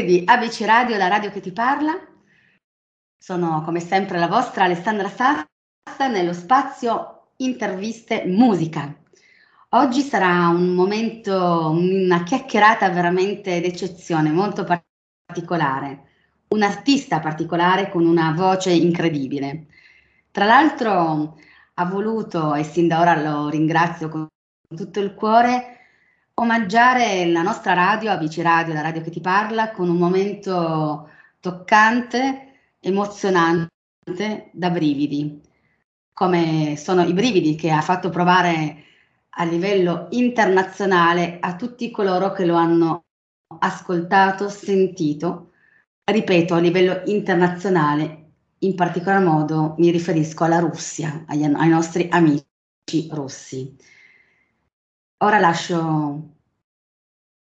amiche di ABC Radio, la radio che ti parla. Sono come sempre la vostra Alessandra Sassa nello spazio interviste musica. Oggi sarà un momento, una chiacchierata veramente d'eccezione, molto particolare. Un artista particolare con una voce incredibile. Tra l'altro ha voluto, e sin da ora lo ringrazio con tutto il cuore, omaggiare la nostra radio, ABC Radio, la radio che ti parla, con un momento toccante, emozionante, da brividi, come sono i brividi che ha fatto provare a livello internazionale a tutti coloro che lo hanno ascoltato, sentito, ripeto, a livello internazionale, in particolar modo mi riferisco alla Russia, agli, ai nostri amici russi. Ora lascio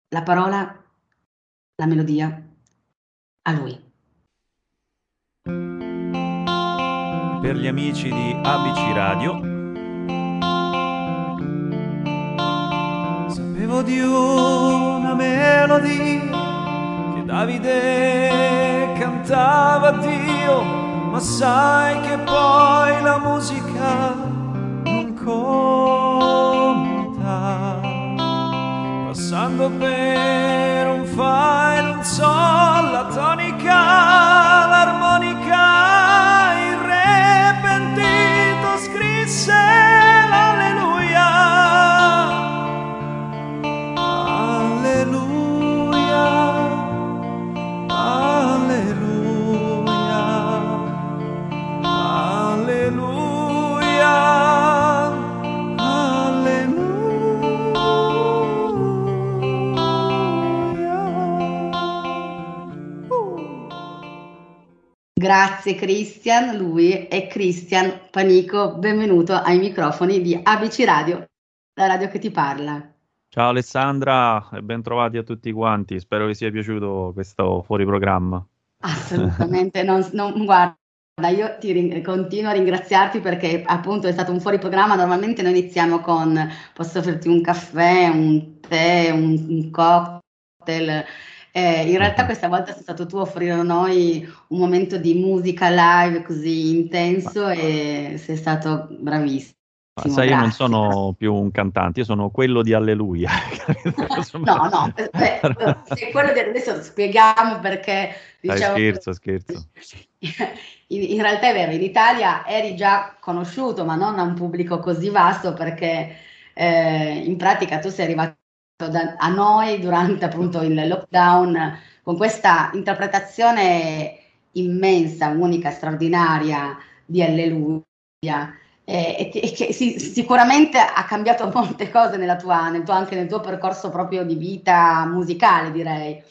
la parola, la melodia a lui. Per gli amici di ABC Radio, sapevo di una melodia che Davide cantava a Dio, ma sai che poi la musica non conta passando per un fa e non so la tonica, Grazie Christian, lui è Christian Panico, benvenuto ai microfoni di ABC Radio, la radio che ti parla. Ciao Alessandra e ben trovati a tutti quanti, spero vi sia piaciuto questo fuori programma. Assolutamente, non, non, guarda, io ti ring- continuo a ringraziarti perché appunto è stato un fuori programma, normalmente noi iniziamo con posso offrirti un caffè, un tè, un, un cocktail, eh, in realtà questa volta sei stato tu a offrire a noi un momento di musica live così intenso e sei stato bravissimo. Ma sai, io non sono più un cantante, io sono quello di Alleluia. no, no, beh, se quello di adesso spieghiamo perché. Diciamo, Dai, scherzo, scherzo. In, in, realtà è vero, in Italia eri già conosciuto, ma non a un pubblico così vasto perché eh, in pratica tu sei arrivato a noi durante appunto il lockdown con questa interpretazione immensa, unica, straordinaria di Alleluia. E, e che si, sicuramente ha cambiato molte cose nella tua, nel tuo, anche nel tuo percorso proprio di vita musicale, direi.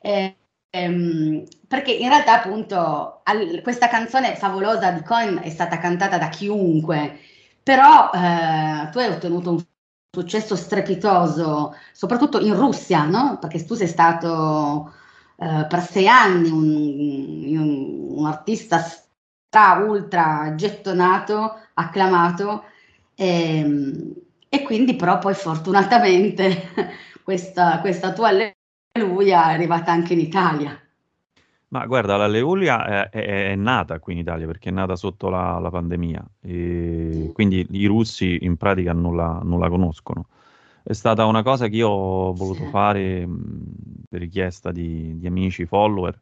E, ehm, perché in realtà appunto al, questa canzone favolosa di Coin è stata cantata da chiunque, però eh, tu hai ottenuto un successo strepitoso, soprattutto in Russia, no? Perché tu sei stato eh, per sei anni un, un, un artista stra ultra gettonato, acclamato, e, ehm, e, quindi però poi fortunatamente questa, questa tua alleluia è arrivata anche in Italia. Ma guarda, l'Alleluia è, è, è, nata qui in Italia perché è nata sotto la, la pandemia, e quindi i russi in pratica non la, non la, conoscono. È stata una cosa che io ho voluto fare mh, per richiesta di, di, amici, follower.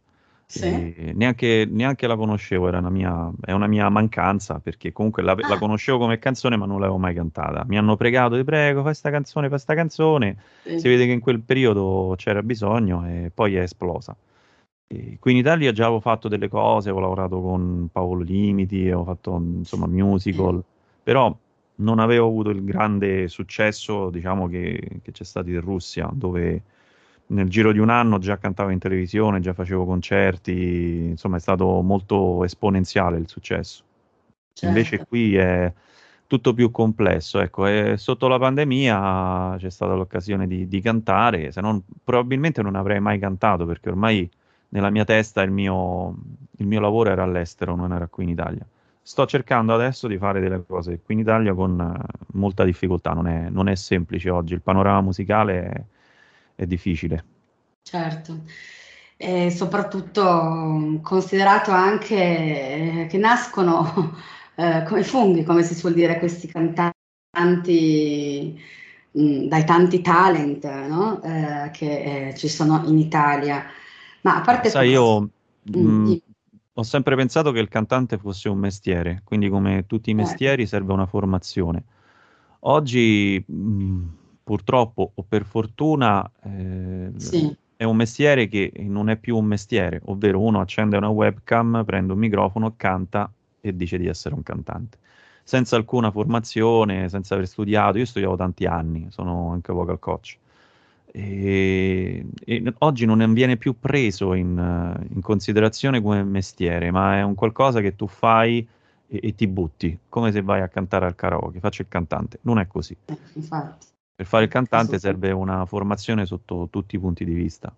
Sì. Neanche, neanche, la conoscevo, era una mia, è una mia mancanza perché comunque la, ah. la, conoscevo come canzone ma non l'avevo mai cantata. Mi hanno pregato, ti prego, fai questa canzone, fai questa canzone. Sì. Si vede che in quel periodo c'era bisogno e poi è esplosa qui in Italia già avevo fatto delle cose, avevo lavorato con Paolo Limiti, avevo fatto insomma musical, però non avevo avuto il grande successo, diciamo, che, che c'è stato in Russia, dove nel giro di un anno già cantavo in televisione, già facevo concerti, insomma è stato molto esponenziale il successo. Certo. Invece qui è tutto più complesso, ecco, e sotto la pandemia c'è stata l'occasione di, di cantare, se non probabilmente non avrei mai cantato perché ormai nella mia testa il mio, il mio lavoro era all'estero, non era qui in Italia. Sto cercando adesso di fare delle cose qui in Italia con uh, molta difficoltà, non è, non è, semplice oggi, il panorama musicale è, è difficile. Certo, e soprattutto considerato anche eh, che nascono eh, come funghi, come si suol dire, questi cantanti mh, dai tanti talent no? eh, che eh, ci sono in Italia. Ma a parte Sai, questo, io mh, mh, ho sempre pensato che il cantante fosse un mestiere, quindi come tutti i eh. mestieri serve una formazione. Oggi, purtroppo o per fortuna, eh, sì è un mestiere che non è più un mestiere, ovvero uno accende una webcam, prende un microfono, canta e dice di essere un cantante. Senza alcuna formazione, senza aver studiato, io studiavo tanti anni, sono anche vocal coach. E, e oggi non viene più preso in, in, considerazione come mestiere, ma è un qualcosa che tu fai e, e, ti butti, come se vai a cantare al karaoke, faccio il cantante. Non è così. Eh, infatti. Per fare il cantante serve una formazione sotto tutti i punti di vista.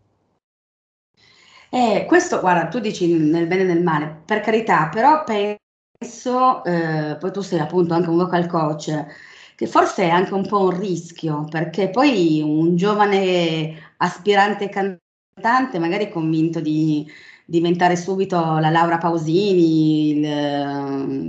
Eh, questo, guarda, tu dici nel bene e nel male, per carità, però penso, eh, poi tu sei appunto anche un vocal coach, che forse è anche un po' un rischio, perché poi un giovane aspirante cantante, magari convinto di diventare subito la Laura Pausini, il,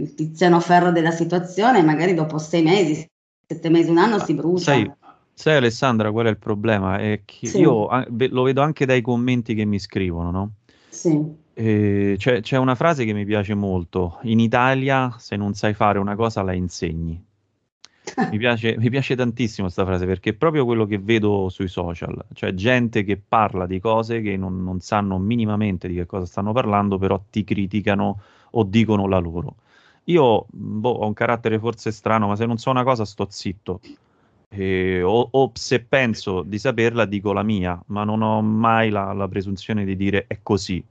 il Tiziano Ferro della situazione, magari dopo sei mesi, sette mesi, un anno si brucia. Sai, Sai Alessandra qual è il problema? È che sì. io lo vedo anche dai commenti che mi scrivono, no? Sì. Eh, c'è, c'è, una frase che mi piace molto. In Italia se non sai fare una cosa la insegni. mi, piace, mi piace tantissimo questa frase perché è proprio quello che vedo sui social. Cioè gente che parla di cose che non, non sanno minimamente di che cosa stanno parlando, però ti criticano o dicono la loro. Io boh, ho un carattere forse strano, ma se non so una cosa sto zitto eh, o, o, se penso di saperla dico la mia, ma non ho mai la, la presunzione di dire è così.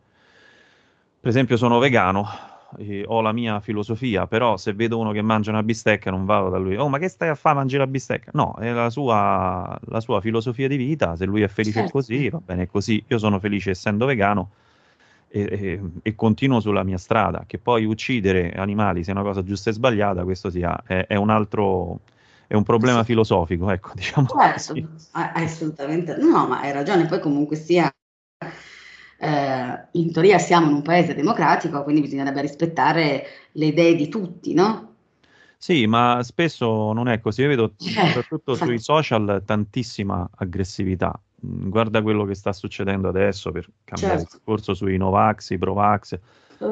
Per esempio sono vegano, eh, ho la mia filosofia, però se vedo uno che mangia una bistecca non vado da lui, oh ma che stai a fare mangi la bistecca? No, è la sua, la sua filosofia di vita, se lui è felice certo. così, va bene così, io sono felice essendo vegano e, e, e, continuo sulla mia strada, che poi uccidere animali sia una cosa giusta e sbagliata, questo sia, è, è un altro è un problema sì. filosofico, ecco, diciamo. Certo, assolutamente. No, ma hai ragione, poi comunque sia, eh, in teoria siamo in un paese democratico, quindi bisognerebbe rispettare le idee di tutti, no? Sì, ma spesso non è così. Io vedo eh, soprattutto sui social tantissima aggressività. Mm, guarda quello che sta succedendo adesso per cambiare certo. il discorso sui Novax, i Provax, eh.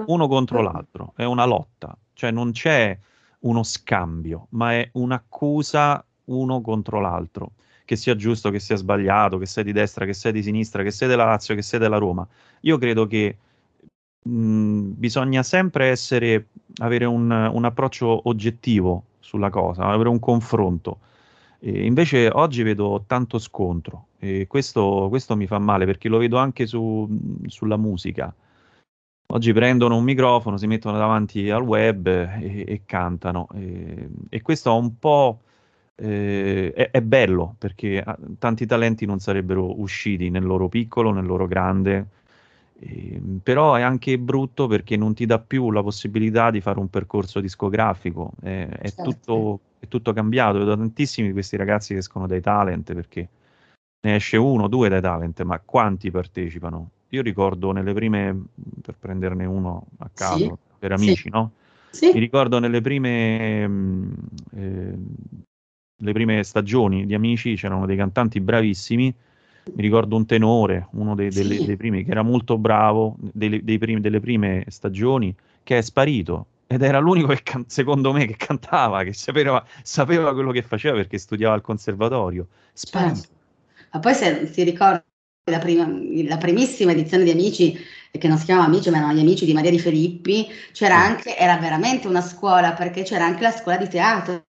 uno contro l'altro, è una lotta, cioè non c'è uno scambio, ma è un'accusa uno contro l'altro. Che sia giusto, che sia sbagliato, che sia di destra, che sia di sinistra, che sia della Lazio, che sia della Roma. Io credo che mh, bisogna sempre essere, avere un, un, approccio oggettivo sulla cosa, avere un confronto. E invece oggi vedo tanto scontro e questo, questo mi fa male perché lo vedo anche su, sulla musica. Oggi prendono un microfono, si mettono davanti al web e, e cantano. E, e, questo un po' eh, è, è, bello perché ah, tanti talenti non sarebbero usciti nel loro piccolo, nel loro grande. Eh, però è anche brutto perché non ti dà più la possibilità di fare un percorso discografico. È, è, certo. tutto, è tutto cambiato. Vedo tantissimi di questi ragazzi che escono dai talent perché ne esce uno, due dai talent, ma quanti partecipano? Io ricordo nelle prime, per prenderne uno a caso, sì, per amici, sì. no? Sì. Mi ricordo nelle prime, eh, le prime stagioni di Amici c'erano dei cantanti bravissimi. Mi ricordo un tenore, uno dei, delle, dei primi, che era molto bravo, dei, dei primi, delle prime stagioni, che è sparito. Ed era l'unico che, can- secondo me, che cantava, che sapeva, sapeva, quello che faceva perché studiava al conservatorio. Sparito. Certo. Ma poi se si ricorda la, prima, la primissima edizione di Amici, che non si chiamava Amici, ma erano gli amici di Maria di Filippi, c'era anche, era veramente una scuola, perché c'era anche la scuola di teatro.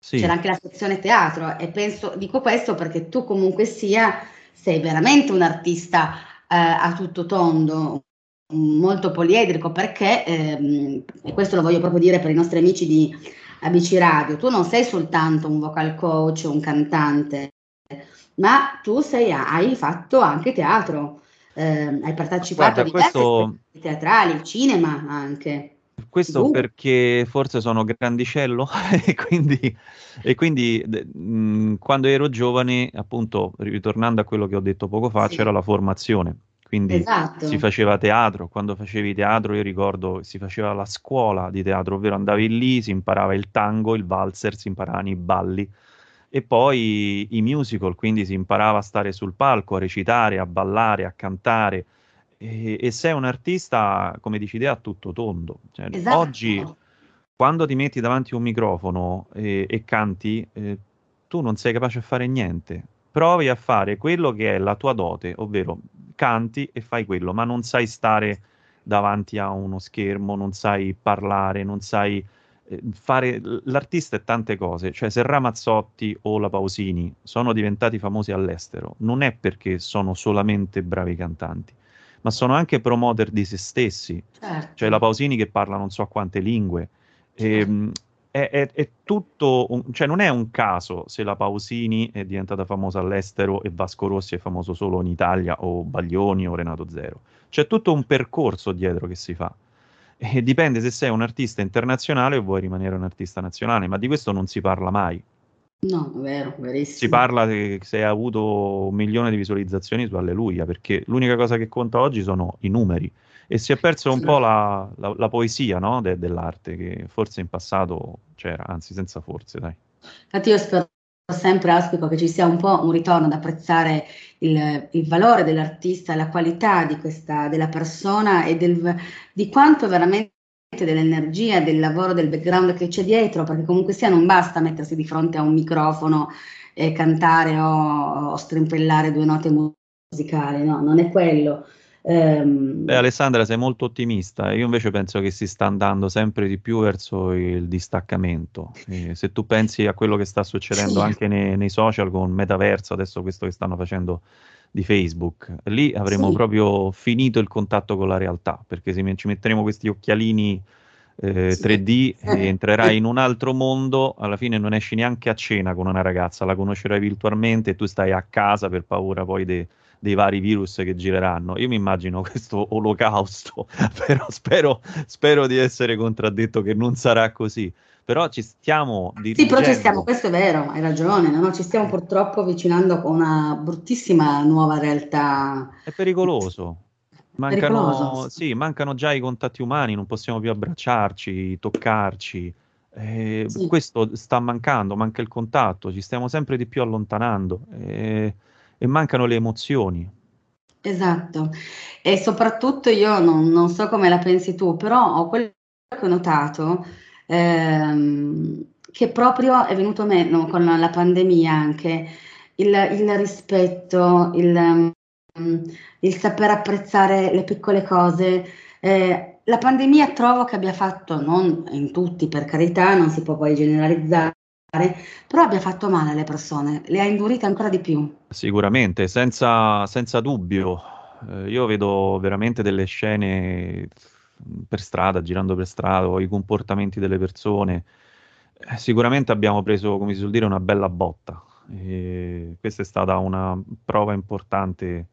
Sì. C'era anche la sezione teatro e penso, dico questo perché tu comunque sia, sei veramente un artista eh, a tutto tondo, molto poliedrico perché, ehm, e questo lo voglio proprio dire per i nostri amici di ABC Radio, tu non sei soltanto un vocal coach, un cantante, ma tu sei, hai fatto anche teatro, eh, hai partecipato Guarda, a questo... teatrali, il cinema anche. Questo uh. perché forse sono grandicello e quindi, e quindi mh, quando ero giovane, appunto, ritornando a quello che ho detto poco fa, sì. c'era la formazione. Quindi esatto. si faceva teatro, quando facevi teatro io ricordo si faceva la scuola di teatro, ovvero andavi lì, si imparava il tango, il valzer, si imparavano i balli e poi i musical, quindi si imparava a stare sul palco, a recitare, a ballare, a cantare e, e sei un artista, come dici te, a tutto tondo. Cioè, esatto. Oggi, quando ti metti davanti a un microfono e, e canti, eh, tu non sei capace a fare niente. Provi a fare quello che è la tua dote, ovvero canti e fai quello, ma non sai stare davanti a uno schermo, non sai parlare, non sai eh, fare l'artista è tante cose, cioè se Ramazzotti o la Pausini sono diventati famosi all'estero, non è perché sono solamente bravi cantanti, ma sono anche promoter di se stessi. Certo. Cioè la Pausini che parla non so quante lingue. Certo. E, ehm, è, è, è, tutto, un, cioè non è un caso se la Pausini è diventata famosa all'estero e Vasco Rossi è famoso solo in Italia o Baglioni o Renato Zero. C'è tutto un percorso dietro che si fa. E dipende se sei un artista internazionale o vuoi rimanere un artista nazionale, ma di questo non si parla mai. No, vero, verissimo. Si parla che se hai avuto un milione di visualizzazioni su Alleluia, perché l'unica cosa che conta oggi sono i numeri e si è perso un sì. po' la, la, la poesia no? De, dell'arte, che forse in passato c'era, anzi senza forse, dai. Infatti io spero sempre, auspico che ci sia un po' un ritorno ad apprezzare il, il valore dell'artista, la qualità di questa, della persona e del, di quanto veramente dell'energia, del lavoro, del background che c'è dietro, perché comunque sia non basta mettersi di fronte a un microfono e cantare o, o strimpellare due note musicali, no, non è quello. Um... Beh, Alessandra, sei molto ottimista. Io invece penso che si sta andando sempre di più verso il distaccamento. E se tu pensi a quello che sta succedendo sì. anche nei, nei, social con Metaverso, adesso questo che stanno facendo di Facebook. Lì avremo sì. proprio finito il contatto con la realtà, perché se ci metteremo questi occhialini eh, sì. 3D e entrerai in un altro mondo, alla fine non esci neanche a cena con una ragazza, la conoscerai virtualmente e tu stai a casa per paura poi de- dei vari virus che gireranno. Io mi immagino questo olocausto, però spero, spero di essere contraddetto che non sarà così però ci stiamo dirigendo... Sì, però ci stiamo, questo è vero, hai ragione, no? ci stiamo purtroppo avvicinando a una bruttissima nuova realtà. È pericoloso. Mancano, pericoloso. Sì, mancano già i contatti umani, non possiamo più abbracciarci, toccarci. Eh, sì. Questo sta mancando, manca il contatto, ci stiamo sempre di più allontanando eh, e mancano le emozioni. Esatto, e soprattutto io non, non so come la pensi tu, però ho quello che ho notato ehm, che proprio è venuto meno con la pandemia anche il, il rispetto, il, um, il, saper apprezzare le piccole cose. Eh, la pandemia trovo che abbia fatto, non in tutti per carità, non si può poi generalizzare, però abbia fatto male alle persone, le ha indurite ancora di più. Sicuramente, senza, senza dubbio. Eh, io vedo veramente delle scene per strada, girando per strada, i comportamenti delle persone, eh, sicuramente abbiamo preso, come si suol dire, una bella botta. E questa è stata una prova importante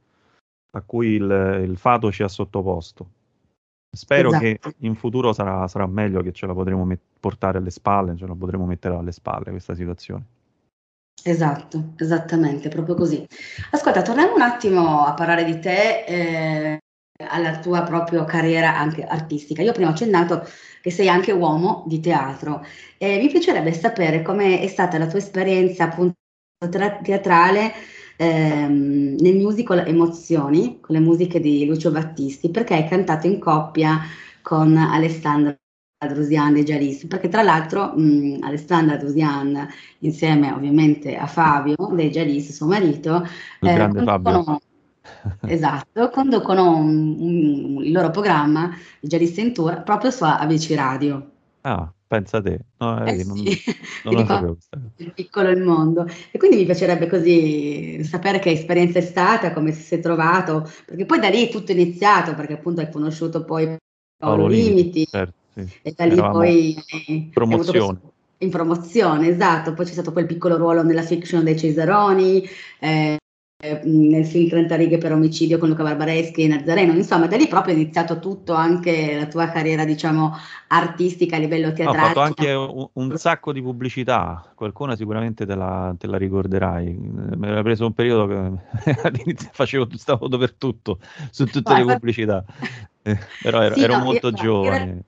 a cui il, il fato ci ha sottoposto. Spero esatto. che in futuro sarà, sarà, meglio che ce la potremo met- portare alle spalle, ce la potremo mettere alle spalle questa situazione. Esatto, esattamente, proprio così. Ascolta, torniamo un attimo a parlare di te. Eh, alla tua propria carriera anche artistica. Io prima ho accennato che sei anche uomo di teatro e mi piacerebbe sapere come è stata la tua esperienza appunto teatrale ehm, nel musical Emozioni con le musiche di Lucio Battisti perché hai cantato in coppia con Alessandra Drusian dei Jalis, perché tra l'altro mh, Alessandra Drusian insieme ovviamente a Fabio dei Jalis, suo marito, il eh, grande Fabio Esatto, conducono un, un, il loro programma Gialista in Tour proprio su ABC Radio. Ah, pensa te, no, eh, non, sì. non lo sapevo. Il piccolo il mondo. E quindi mi piacerebbe così sapere che esperienza è stata, come si è trovato, perché poi da lì è tutto iniziato, perché appunto hai conosciuto poi Paolo, Paolo Limiti, certo, sì. e da lì Eravamo poi... Promozione. In promozione, esatto, poi c'è stato quel piccolo ruolo nella fiction dei Cesaroni, eh, nel film 30 righe per omicidio con Luca Barbareschi e Nazareno, insomma da lì proprio è iniziato tutto anche la tua carriera diciamo artistica a livello teatrale. Ho fatto anche un, un sacco di pubblicità, qualcuna sicuramente te la, te la ricorderai, mi era preso un periodo che all'inizio facevo, stavo dappertutto, su tutte no, le pubblicità, eh, però ero, sì, ero no, molto io, giovane.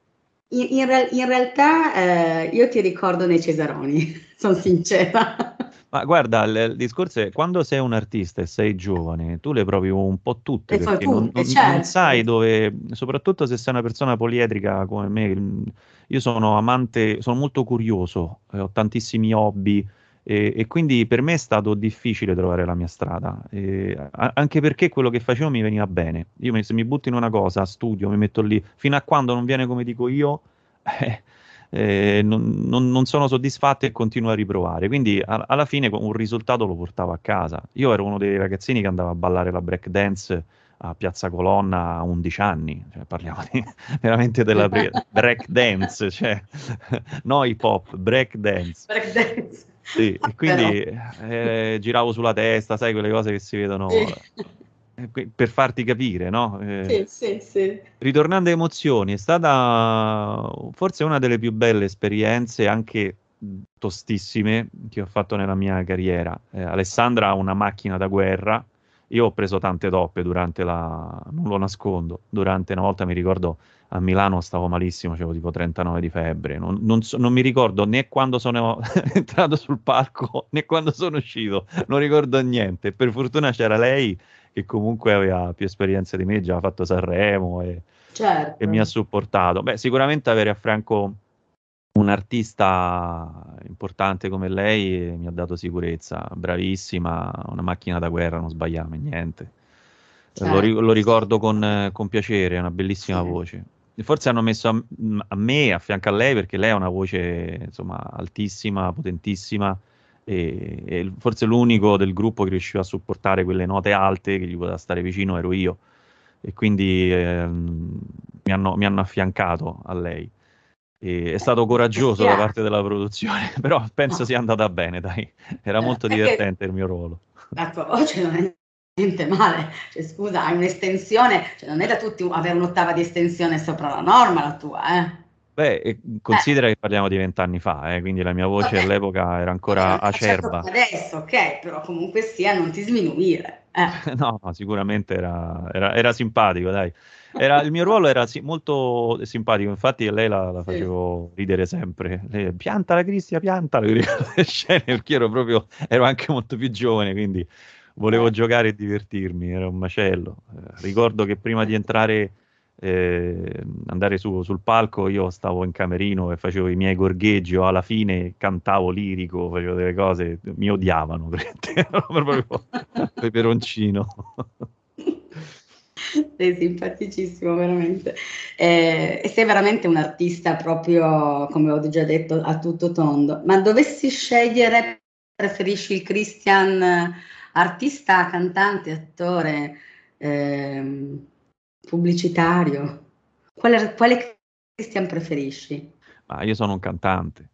In, in, in realtà eh, io ti ricordo nei Cesaroni, sono sincera. Ma guarda, il, discorso è quando sei un artista e sei giovane, tu le provi un po' tutte, le perché non, non, certo. non, sai dove, soprattutto se sei una persona poliedrica come me, io sono amante, sono molto curioso, eh, ho tantissimi hobby e, e, quindi per me è stato difficile trovare la mia strada, e, a, anche perché quello che facevo mi veniva bene. Io se mi butto in una cosa, studio, mi metto lì, fino a quando non viene come dico io... Eh, eh, non, non, non, sono soddisfatto e continuo a riprovare. Quindi a, alla fine un risultato lo portavo a casa. Io ero uno dei ragazzini che andava a ballare la break dance a Piazza Colonna a 11 anni, cioè, parliamo di, veramente della break dance, cioè, no hip hop, break dance. Break dance. Sì, e quindi eh, giravo sulla testa, sai quelle cose che si vedono eh, per farti capire, no? Eh, sì, sì, sì. Ritornando a emozioni, è stata forse una delle più belle esperienze, anche tostissime, che ho fatto nella mia carriera. Eh, Alessandra ha una macchina da guerra, io ho preso tante toppe durante la... non lo nascondo, durante una volta mi ricordo a Milano stavo malissimo, avevo tipo 39 di febbre, non, non, so, non mi ricordo né quando sono entrato sul palco né quando sono uscito, non ricordo niente. Per fortuna c'era lei che comunque aveva più esperienza di me, già ha fatto Sanremo e, certo. e mi ha supportato. Beh, sicuramente avere a fianco un artista importante come lei mi ha dato sicurezza, bravissima, una macchina da guerra, non sbagliamo niente. Certo. Lo, lo, ricordo con, con, piacere, è una bellissima sì. voce. Forse hanno messo a, a, me a fianco a lei perché lei ha una voce insomma altissima, potentissima e, e, forse l'unico del gruppo che riusciva a supportare quelle note alte che gli poteva stare vicino ero io e quindi ehm, mi, hanno, mi, hanno, affiancato a lei. E è stato coraggioso da parte della produzione, però penso sia andata bene, dai. Era molto divertente il mio ruolo. La tua voce non è niente male, cioè, scusa, hai un'estensione, cioè, non è da tutti avere un'ottava di estensione sopra la norma la tua, eh? Beh, considera eh. che parliamo di vent'anni fa, eh, quindi la mia voce okay. all'epoca era ancora acerba. Adesso, ok, però comunque sia non ti sminuire. Eh. no, sicuramente era, era, era simpatico, dai. Era, il mio ruolo era sì, molto simpatico, infatti a lei la, la facevo sì. ridere sempre. Lei, pianta la Cristia, pianta le scene, perché ero proprio, ero anche molto più giovane, quindi volevo eh. giocare e divertirmi, era un macello. Eh, ricordo che prima di entrare eh, andare su, sul palco, io stavo in camerino e facevo i miei gorgheggi o alla fine cantavo lirico, facevo delle cose, mi odiavano, ero proprio peperoncino. Sei simpaticissimo, veramente. Eh, e sei veramente un artista proprio, come ho già detto, a tutto tondo. Ma dovessi scegliere, preferisci il Christian artista, cantante, attore? Eh, pubblicitario? Quale, quale Christian preferisci? Ah, io sono un cantante.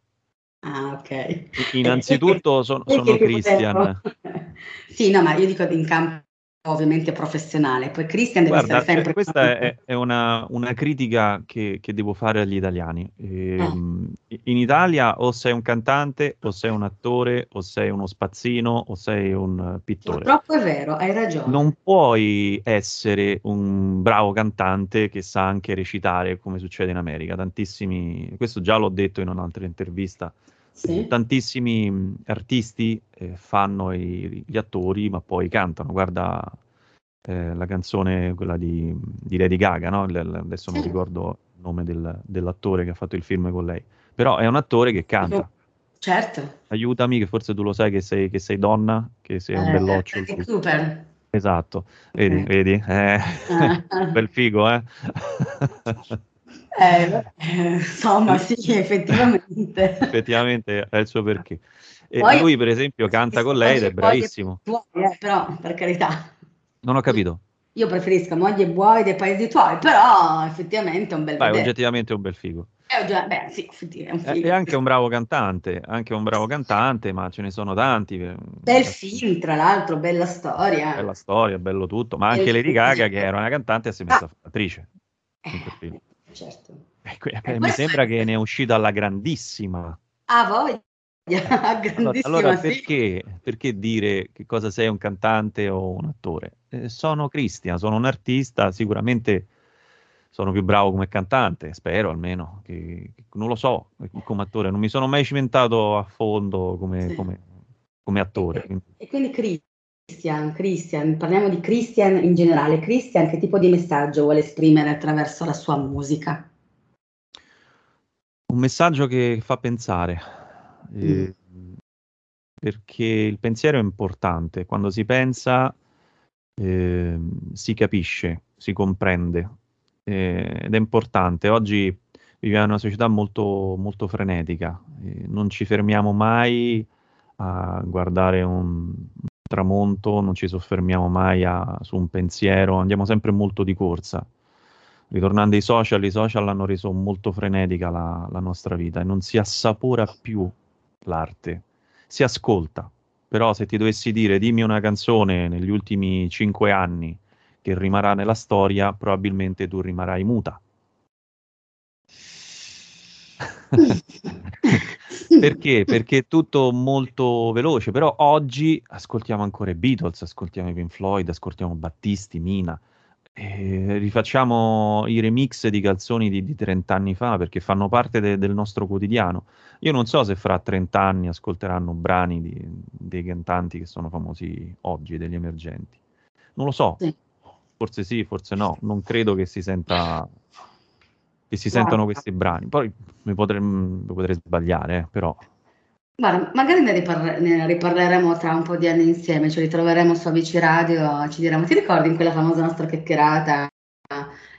Ah, ok. Innanzitutto sono, sono Christian. sì, no, ma io dico in campo ovviamente professionale, poi Christian deve Guarda, essere sempre... Questa è, è una, una, critica che, che, devo fare agli italiani. E, eh. In Italia o sei un cantante, o sei un attore, o sei uno spazzino, o sei un pittore. Purtroppo è vero, hai ragione. Non puoi essere un bravo cantante che sa anche recitare, come succede in America. Tantissimi, questo già l'ho detto in un'altra intervista, sì. Tantissimi artisti eh, fanno i, gli attori, ma poi cantano. Guarda eh, la canzone, quella di, di Lady Gaga, no? L- adesso sì. non ricordo il nome del, dell'attore che ha fatto il film con lei, però è un attore che canta. Certo. Aiutami, che forse tu lo sai che sei, che sei donna, che sei un eh, belloccio. Cooper. Esatto, vedi, okay. vedi? Eh, ah. bel figo, eh? Eh, insomma, sì, effettivamente. effettivamente è il suo perché. E poi, lui, per esempio, canta con lei ed è bravissimo. Vuoi, eh, però, per carità. Non ho capito. Io preferisco moglie buoi dei paesi tuoi, però effettivamente è un bel Beh, oggettivamente è un bel figo. È, già, beh, sì, è un figo. È anche un bravo cantante, anche un bravo cantante, ma ce ne sono tanti. Bel film, tra l'altro, bella storia. Bella storia, bello tutto, ma anche Lady Gaga, che era una cantante, si è messa ah. attrice. Eh, certo. Ecco, eh, mi sembra che ne è uscita alla grandissima. Ah, voglia. allora, allora perché, perché, dire che cosa sei un cantante o un attore? Eh, sono Cristian, sono un artista, sicuramente sono più bravo come cantante, spero almeno, che, che, non lo so come attore, non mi sono mai cimentato a fondo come, sì. come, come attore. E, e quindi Christian, Christian, parliamo di Christian in generale, Christian che tipo di messaggio vuole esprimere attraverso la sua musica? Un messaggio che fa pensare, eh, mm. perché il pensiero è importante, quando si pensa eh, si capisce, si comprende eh, ed è importante. Oggi viviamo in una società molto, molto frenetica, eh, non ci fermiamo mai a guardare un tramonto, non ci soffermiamo mai a, su un pensiero, andiamo sempre molto di corsa. Ritornando ai social, i social hanno reso molto frenetica la, la nostra vita e non si assapora più l'arte, si ascolta. Però se ti dovessi dire dimmi una canzone negli ultimi cinque anni che rimarrà nella storia, probabilmente tu rimarrai muta. Perché? Perché è tutto molto veloce, però oggi ascoltiamo ancora i Beatles, ascoltiamo i Pink Floyd, ascoltiamo Battisti, Mina, e rifacciamo i remix di canzoni di, di 30 anni fa perché fanno parte de, del nostro quotidiano. Io non so se fra 30 anni ascolteranno brani di, dei cantanti che sono famosi oggi, degli emergenti. Non lo so, sì forse sì, forse no, non credo che si senta che si sentano questi brani. Poi mi potrei, mi potrei sbagliare, eh, però. Guarda, magari ne, riparle- ne, riparleremo tra un po' di anni insieme, ci ritroveremo su Amici Radio, ci diremo, ti ricordi in quella famosa nostra chiacchierata?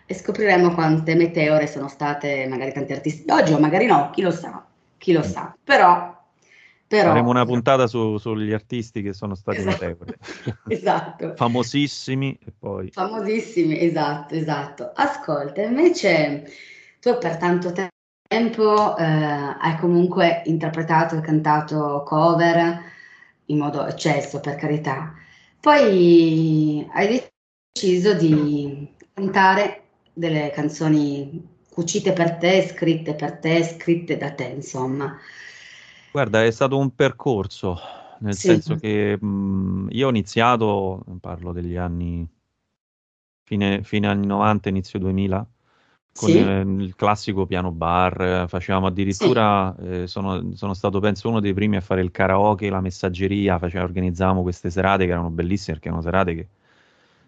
E scopriremo quante meteore sono state magari tanti artisti oggi o magari no, chi lo sa, chi lo sa. Però però... Faremo una puntata su, sugli artisti che sono stati esatto. notevoli. esatto. Famosissimi e poi... Famosissimi, esatto, esatto. Ascolta, invece tu per tanto tempo eh, hai comunque interpretato e cantato cover in modo eccesso, per carità. Poi hai deciso di cantare delle canzoni cucite per te, scritte per te, scritte da te, insomma. Guarda, è stato un percorso, nel Sì. senso che mh, io ho iniziato, parlo degli anni, fine, fine anni 90, inizio 2000, con Sì. il classico piano bar, facevamo Sì. addirittura, eh, sono, sono stato penso uno dei primi a fare il karaoke, la messaggeria, face- organizzavamo queste serate che erano bellissime perché erano serate che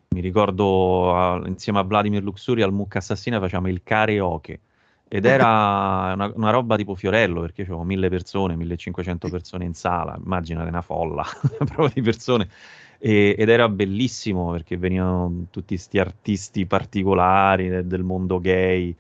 mi ricordo a- insieme a Vladimir Luxuri al Mucca Assassina facciamo il karaoke. Ed era una, una, roba tipo Fiorello, perché c'erano mille persone, 1500 persone in sala, immaginate una folla proprio di persone. E, ed era bellissimo perché venivano tutti questi artisti particolari del, del mondo gay.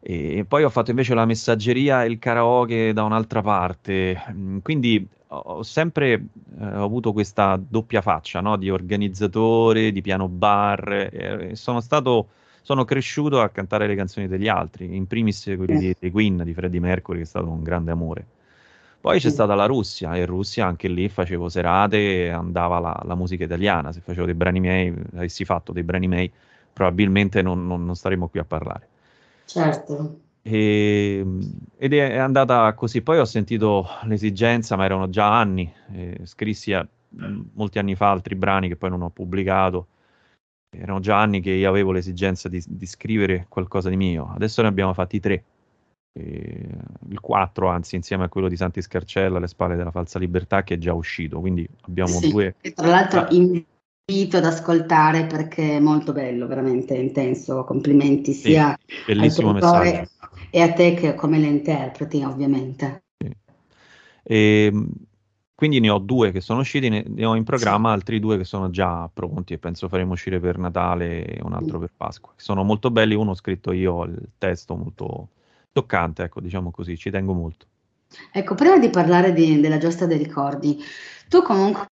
E, e, poi ho fatto invece la messaggeria e il karaoke da un'altra parte. Quindi ho sempre eh, ho avuto questa doppia faccia no? di organizzatore, di piano bar. E sono stato sono cresciuto a cantare le canzoni degli altri, in primis quelli di, di Queen, di Freddie Mercury, che è stato un grande amore. Poi c'è stata la Russia, e in Russia anche lì facevo serate e andava la, la, musica italiana. Se facevo dei brani miei, avessi fatto dei brani miei, probabilmente non, non, non staremmo qui a parlare. Certo. E, ed è andata così. Poi ho sentito l'esigenza, ma erano già anni, eh, scrissi a, molti anni fa altri brani che poi non ho pubblicato erano già anni che io avevo l'esigenza di, di scrivere qualcosa di mio. Adesso ne abbiamo fatti tre. E il 4, anzi, insieme a quello di Santi Scarcella, alle spalle della falsa libertà, che è già uscito. Quindi abbiamo sì, due. E tra l'altro invito ad ascoltare perché è molto bello, veramente intenso. Complimenti sia sì, bellissimo messaggio. e a te che come le interpreti, ovviamente. Sì. E, ehm, quindi ne ho due che sono usciti, ne, ne ho in programma altri due che sono già pronti e penso faremo uscire per Natale e un altro per Pasqua. Sono molto belli, uno ho scritto io, il testo molto toccante, ecco, diciamo così, ci tengo molto. Ecco, prima di parlare di, della giostra dei ricordi, tu comunque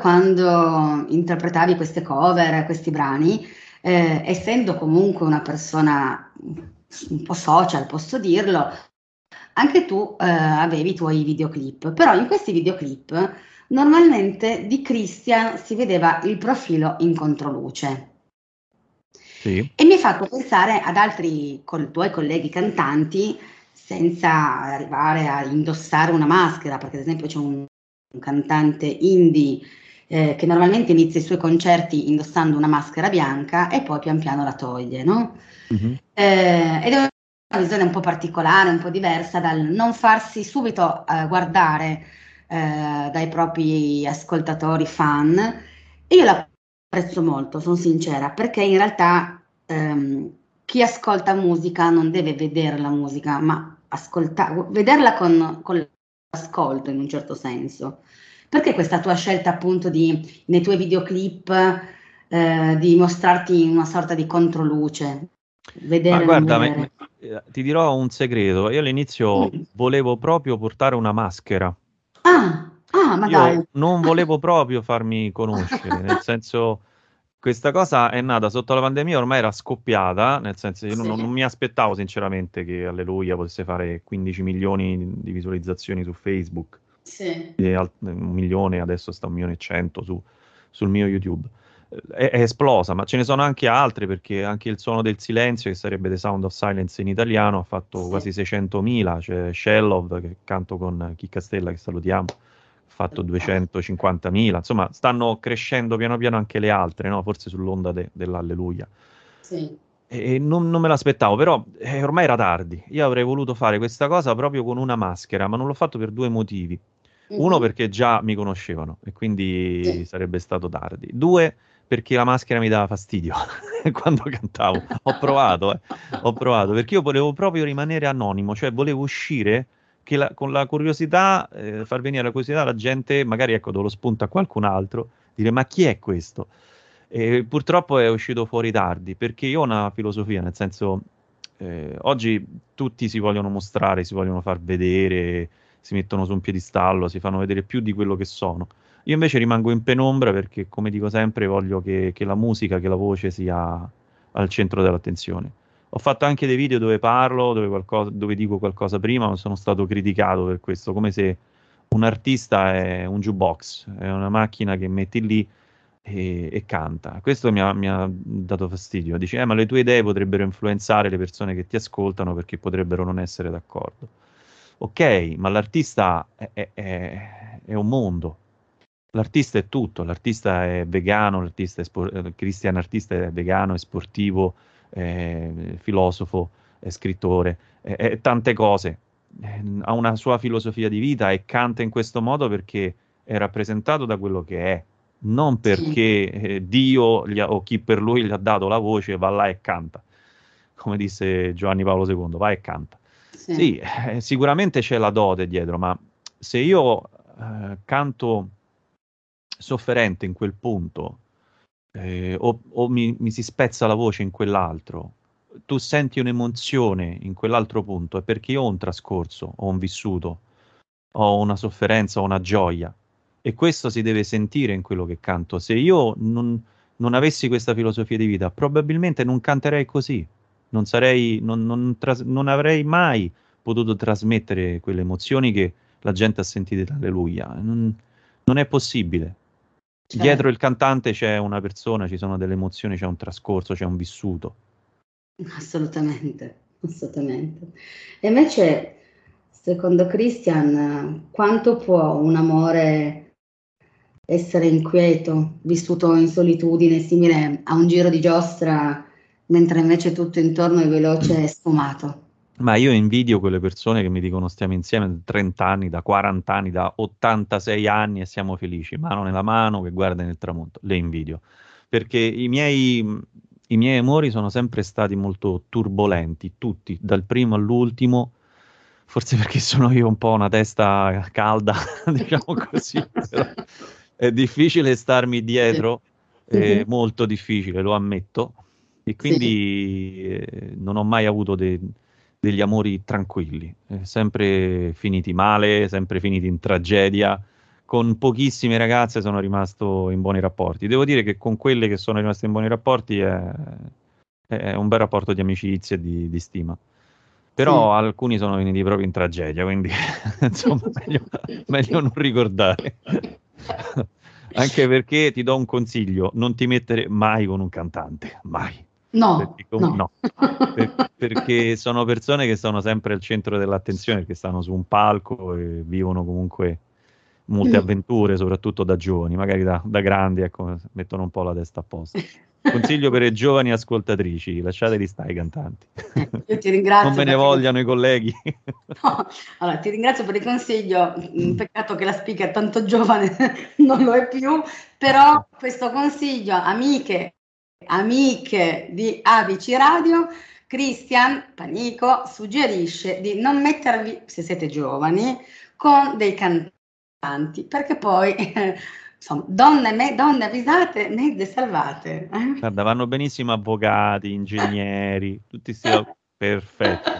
quando interpretavi queste cover, questi brani, eh, essendo comunque una persona un po' social, posso dirlo, anche tu eh, avevi i tuoi videoclip, però in questi videoclip normalmente di Christian si vedeva il profilo in controluce. Sì. E mi ha fatto pensare ad altri co- tuoi colleghi cantanti senza arrivare a indossare una maschera, perché ad esempio c'è un, un cantante indie eh, che normalmente inizia i suoi concerti indossando una maschera bianca e poi pian piano la toglie, no? Mm-hmm. Eh, ed è una visione un po' particolare, un po' diversa dal non farsi subito eh, guardare eh, dai propri ascoltatori fan. E io la apprezzo molto, sono sincera, perché in realtà ehm, chi ascolta musica non deve vedere la musica, ma ascolta- vederla con, con l'ascolto in un certo senso. Perché questa tua scelta appunto di, nei tuoi videoclip eh, di mostrarti in una sorta di controluce? Vedere, Ma guarda, me, eh, ti dirò un segreto. Io all'inizio mm. volevo proprio portare una maschera. Ah, ah ma Io dai. non volevo proprio farmi conoscere, nel senso questa cosa è nata sotto la pandemia, ormai era scoppiata, nel senso io sì. non, non, mi aspettavo sinceramente che Alleluia potesse fare 15 milioni di visualizzazioni su Facebook. Sì. un milione, adesso sta un milione e cento su, sul mio YouTube. È, è, esplosa, ma ce ne sono anche altre perché anche il suono del silenzio, che sarebbe The Sound of Silence in italiano, ha fatto sì. quasi 600.000. C'è Shellov che canto con Chicca Stella, che salutiamo, fatto 250.000. Insomma, stanno crescendo piano piano anche le altre, no? forse sull'onda de- dell'Alleluia. Sì. E non, non, me l'aspettavo, però eh, ormai era tardi. Io avrei voluto fare questa cosa proprio con una maschera, ma non l'ho fatto per due motivi. Uno mm-hmm. perché già mi conoscevano e quindi sì. sarebbe stato tardi. Due perché la maschera mi dava fastidio quando cantavo. Ho provato, eh. ho provato perché io volevo proprio rimanere anonimo, cioè volevo uscire la, con la curiosità, eh, far venire la curiosità alla gente, magari ecco, do lo spunto a qualcun altro, dire ma chi è questo? E purtroppo è uscito fuori tardi perché io ho una filosofia, nel senso eh, oggi tutti si vogliono mostrare, si vogliono far vedere si mettono su un piedistallo, si fanno vedere più di quello che sono. Io invece rimango in penombra perché, come dico sempre, voglio che, che la musica, che la voce sia al centro dell'attenzione. Ho fatto anche dei video dove parlo, dove, qualcosa, dove dico qualcosa prima, ma sono stato criticato per questo, come se un artista è un jukebox, è una macchina che metti lì e, e canta. Questo mi ha, mi ha, dato fastidio. Dici, eh, ma le tue idee potrebbero influenzare le persone che ti ascoltano perché potrebbero non essere d'accordo. Ok, ma l'artista è, è, è, è un mondo. L'artista è tutto, l'artista è vegano, l'artista è spor- il Christian artista è vegano, è sportivo, è filosofo, è scrittore, è, è tante cose. Ha una sua filosofia di vita e canta in questo modo perché è rappresentato da quello che è, non perché eh, Dio ha, o chi per lui gli ha dato la voce va là e canta. Come disse Giovanni Paolo II, va e canta. Sì, sì eh, sicuramente c'è la dote dietro, ma se io eh, canto sofferente in quel punto eh, o, o mi, mi, si spezza la voce in quell'altro, tu senti un'emozione in quell'altro punto, è perché io ho un trascorso, ho un vissuto, ho una sofferenza, ho una gioia e questo si deve sentire in quello che canto. Se io non, non avessi questa filosofia di vita, probabilmente non canterei così non, sarei, non, non, tras- non avrei mai potuto trasmettere quelle emozioni che la gente ha sentito Alleluia. Non, non è possibile. Certo. Dietro il cantante c'è una persona, ci sono delle emozioni, c'è un trascorso, c'è un vissuto. Assolutamente, assolutamente. E invece, secondo Christian, quanto può un amore essere inquieto, vissuto in solitudine, simile a un giro di giostra mentre invece tutto intorno è veloce e sfumato. Ma io invidio quelle persone che mi dicono stiamo insieme da 30 anni, da 40 anni, da 86 anni e siamo felici, mano nella mano che guarda nel tramonto. Le invidio. Perché i miei, i miei amori sono sempre stati molto turbolenti, tutti, dal primo all'ultimo. Forse perché sono io un po' una testa calda, diciamo così. è difficile starmi dietro, è molto difficile, lo ammetto e quindi sì. eh, non ho mai avuto de- degli amori tranquilli, eh, sempre finiti male, sempre finiti in tragedia, con pochissime ragazze sono rimasto in buoni rapporti. Devo dire che con quelle che sono rimaste in buoni rapporti è, è un bel rapporto di amicizia e di, di stima. Però sì. alcuni sono venuti proprio in tragedia, quindi insomma meglio, meglio non ricordare. Anche perché ti do un consiglio, non ti mettere mai con un cantante, mai. No, perché, no. no. Per, perché sono persone che sono sempre al centro dell'attenzione, che stanno su un palco e vivono comunque molte mm. avventure, soprattutto da giovani, magari da, da grandi, ecco, mettono un po' la testa a posto. Consiglio per le giovani ascoltatrici, lasciateli stare i cantanti. Io ti ringrazio. non me ne vogliano i colleghi. No, allora, ti ringrazio per il consiglio, mm, peccato che la speaker tanto giovane non lo è più, però questo consiglio, amiche, amiche di ABC Radio, Christian Panico suggerisce di non mettervi, se siete giovani, con dei cantanti perché poi insomma, donne, me, donne avvisate, mezze salvate. Eh? Guarda, vanno benissimo avvocati, ingegneri, tutti sti perfetti.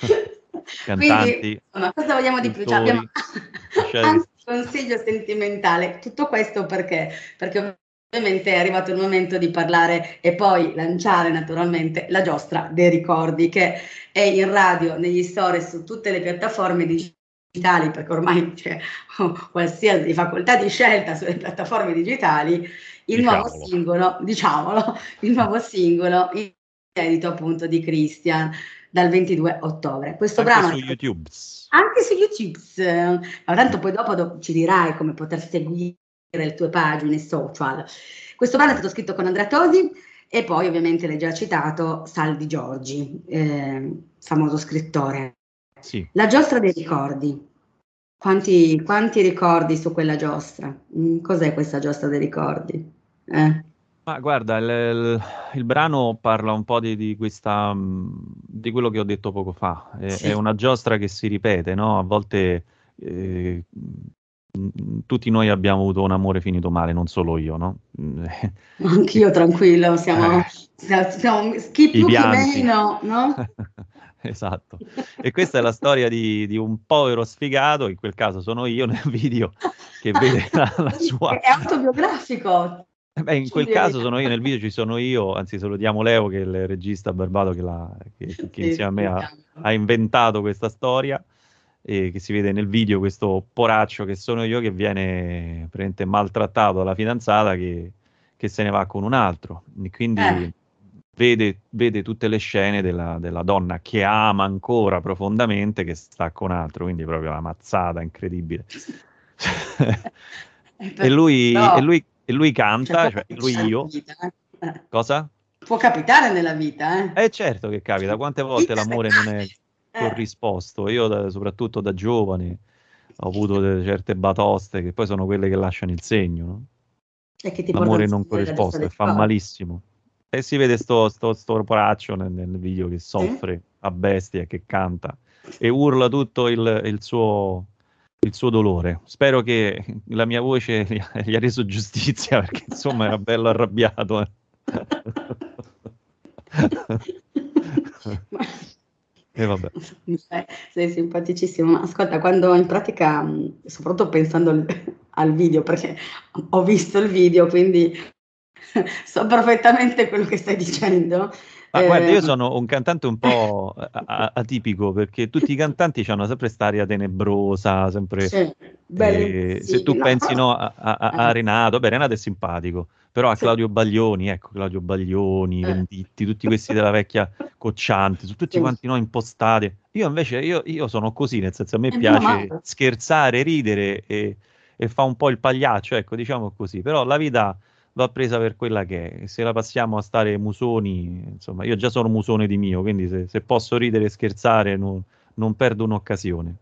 Cantanti. Quindi, insomma, cosa vogliamo di più? Cioè, abbiamo un consiglio sentimentale. Tutto questo perché? Perché ovviamente è arrivato il momento di parlare e poi lanciare naturalmente la giostra dei ricordi che è in radio, negli store, su tutte le piattaforme digitali perché ormai c'è qualsiasi facoltà di scelta sulle piattaforme digitali, il diciamolo. nuovo singolo, diciamolo, il nuovo singolo inedito appunto di Christian dal 22 ottobre. Questo anche brano su YouTube. Anche su YouTube. Ma tanto poi dopo do, ci dirai come poter seguire le tue pagine social. Questo brano è stato scritto con Andrea Tosi e poi ovviamente l'hai già citato Saldi Giorgi, eh, famoso scrittore. Sì. La giostra dei ricordi. Quanti, quanti ricordi su quella giostra? Mm, cos'è questa giostra dei ricordi? Eh. Ma guarda, il, il, il, brano parla un po' di, di, questa, mm, di quello che ho detto poco fa. È, sì. è una giostra che si ripete, no? A volte eh, tutti noi abbiamo avuto un amore finito male, non solo io, no? Anch'io tranquillo, siamo, siamo, siamo chi più chi meno, no? esatto. E questa è la storia di, di, un povero sfigato, in quel caso sono io nel video, che vede la, la sua... È autobiografico. Beh, in quel caso sono io, nel video ci sono io, anzi salutiamo Leo che è il regista barbato che, la, che, che insieme a me ha, ha, inventato questa storia e che si vede nel video questo poraccio che sono io che viene maltrattato dalla fidanzata che, che, se ne va con un altro. E quindi eh vede, vede tutte le scene della, della, donna che ama ancora profondamente, che sta con altro, quindi proprio la mazzata incredibile. e, lui, no. e, lui, e, lui, canta, cioè, cioè lui io. Eh. Cosa? Può capitare nella vita, eh? Eh certo che capita, quante volte l'amore non è eh. Corrisposto. Io da, soprattutto da giovane ho avuto certe batoste che poi sono quelle che lasciano il segno, no? L'amore non corrisposto e fa malissimo. E si vede sto, sto, sto poraccio nel, nel, video che soffre eh? a bestia, che canta e urla tutto il, il, suo, il, suo, dolore. Spero che la mia voce gli, gli ha reso giustizia perché insomma era bello arrabbiato. Eh. e vabbè. Sei simpaticissimo. Ascolta, quando in pratica, soprattutto pensando al, al video, perché ho visto il video, quindi so perfettamente quello che stai dicendo. Ma eh, guarda, io sono un cantante un po' atipico perché tutti i cantanti hanno sempre questa aria tenebrosa, sempre... Sì, eh, se tu pensi no, a, a, a, eh. Renato, beh Renato è simpatico, però a Claudio Baglioni, ecco Claudio Baglioni, eh. Venditti, tutti questi della vecchia Coccianti, su tutti sì. quanti noi impostati. Io invece, io, io, sono così, nel senso a me piace scherzare, ridere e, e fa un po' il pagliaccio, ecco, diciamo così, però la vita va presa per quella che è. Se la passiamo a stare musoni, insomma, io già sono musone di mio, quindi se, se posso ridere e scherzare non, non perdo un'occasione.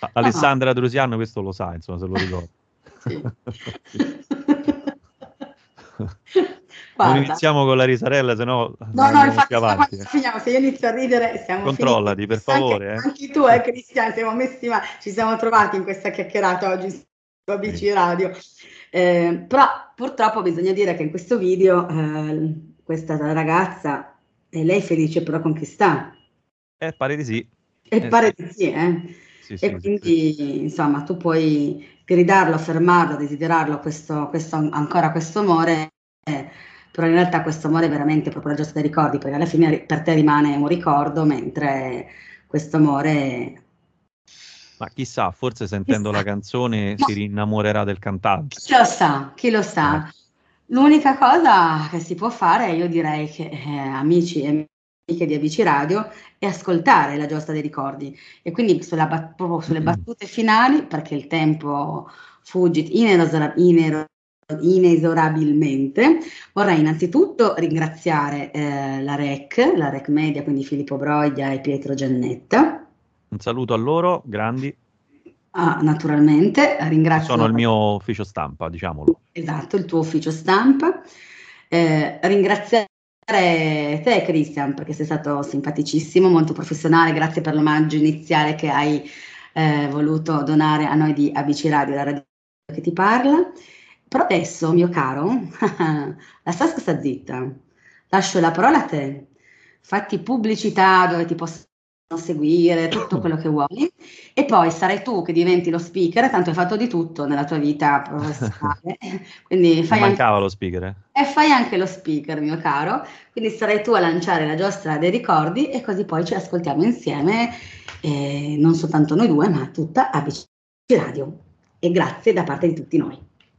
A- Alessandra Drusiano questo lo sa, insomma, se lo ricordo. non iniziamo con la risarella, se no no, infatti, avanti. Eh. Finiamo, se io inizio a ridere siamo Controllati, finiti. per favore. Anche, eh. anche tu, eh, Cristian, siamo messi, ma ci siamo trovati in questa chiacchierata oggi su ABC Radio. Eh, però purtroppo bisogna dire che in questo video eh, questa ragazza è lei felice però con chi sta. Eh, pare di sì. E eh, pare sì. di sì, eh. Sì, e sì, quindi, sì. insomma, tu puoi gridarlo, fermarlo, desiderarlo questo, questo, ancora questo amore, eh, però in realtà questo amore è veramente proprio la giostra dei ricordi, perché alla fine per te rimane un ricordo, mentre questo amore... Ma chissà, forse sentendo chissà. la canzone no. si rinnamorerà del cantante. Chi lo sa, chi lo sa. Eh. L'unica cosa che si può fare, io direi che eh, amici e di Amici Radio, è ascoltare la giostra dei ricordi e quindi sulla, proprio sulle battute finali, perché il tempo fugge inesora, inero, inesorabilmente, vorrei innanzitutto ringraziare eh, la REC, la REC Media, quindi Filippo Broglia e Pietro Giannetta. Un saluto a loro, grandi. Ah, naturalmente, ringrazio. Sono il mio ufficio stampa, diciamolo. Esatto, il tuo ufficio stampa. Eh, ringraziare te, Christian, perché sei stato simpaticissimo, molto professionale. Grazie per l'omaggio iniziale che hai eh, voluto donare a noi di ABC Radio, la radio che ti parla. Però adesso, mio caro, la Sasca sta zitta. Lascio la parola a te. Fatti pubblicità dove ti posso seguire, tutto quello che vuoi e poi sarai tu che diventi lo speaker, tanto hai fatto di tutto nella tua vita professionale. quindi fai mancava anche, lo speaker. Eh? E fai anche lo speaker, mio caro. Quindi sarai tu a lanciare la giostra dei ricordi e così poi ci ascoltiamo insieme, eh, non soltanto noi due, ma tutta ABC Radio. E grazie da parte di tutti noi.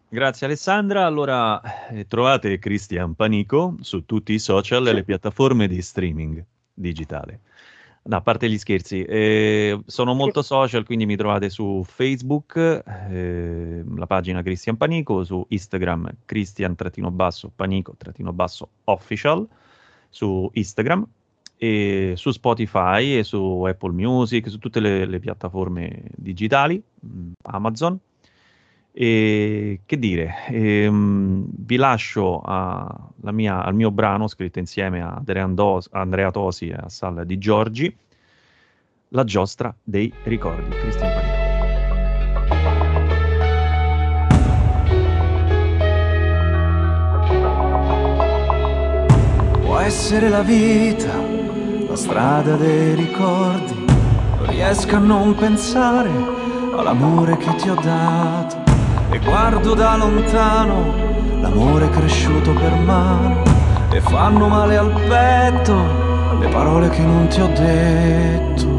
Grazie Alessandra. Allora eh, trovate Cristian Panico su tutti i social e le piattaforme di streaming digitale. No, a parte gli scherzi, eh, sono molto social, quindi mi trovate su Facebook, eh, la pagina Cristian Panico, su Instagram Cristian-Panico-Official, su Instagram, e su Spotify e su Apple Music, su tutte le, le piattaforme digitali, mm, Amazon. E che dire, ehm, vi lascio mia, al mio brano scritto insieme a Andrea Tosi e a Salla di Giorgi, La giostra dei ricordi. Cristian Panico. Può essere la vita, la strada dei ricordi, non riesco a non pensare all'amore che ti ho dato e guardo da lontano l'amore cresciuto per mano e fanno male al petto le parole che non ti ho detto.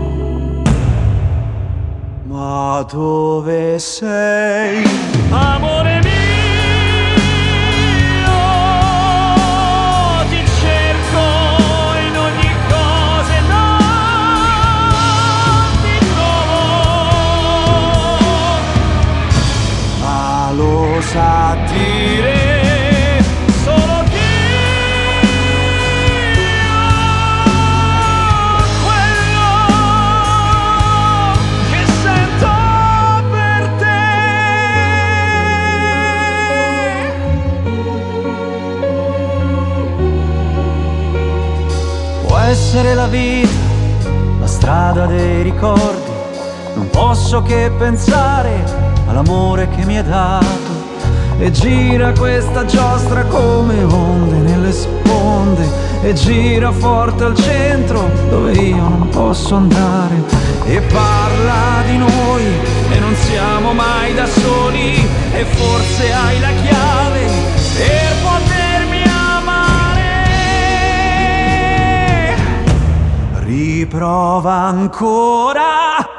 Ma dove sei? Amore sa dire solo Dio quello che sento per te. Può essere la vita la strada dei ricordi. Non posso che pensare all'amore che mi hai dato e gira questa giostra come onde nelle sponde. E gira forte al centro dove io non posso andare. E parla di noi e non siamo mai da soli. E forse hai la chiave per potermi amare. Riprova ancora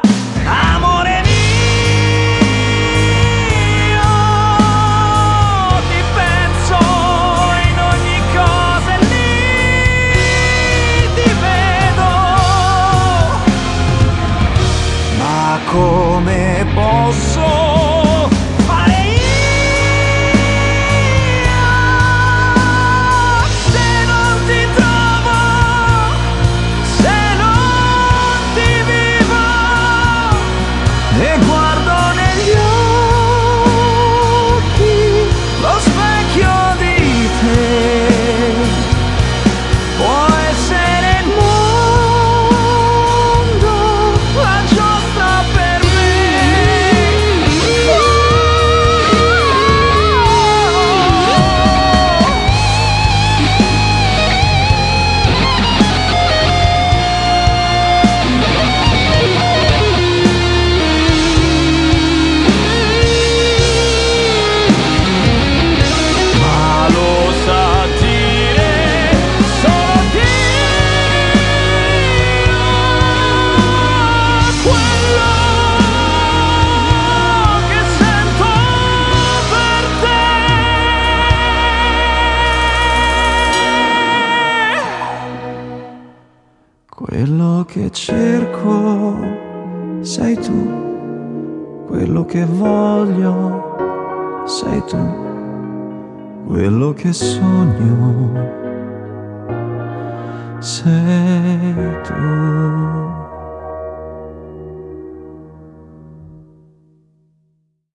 come posso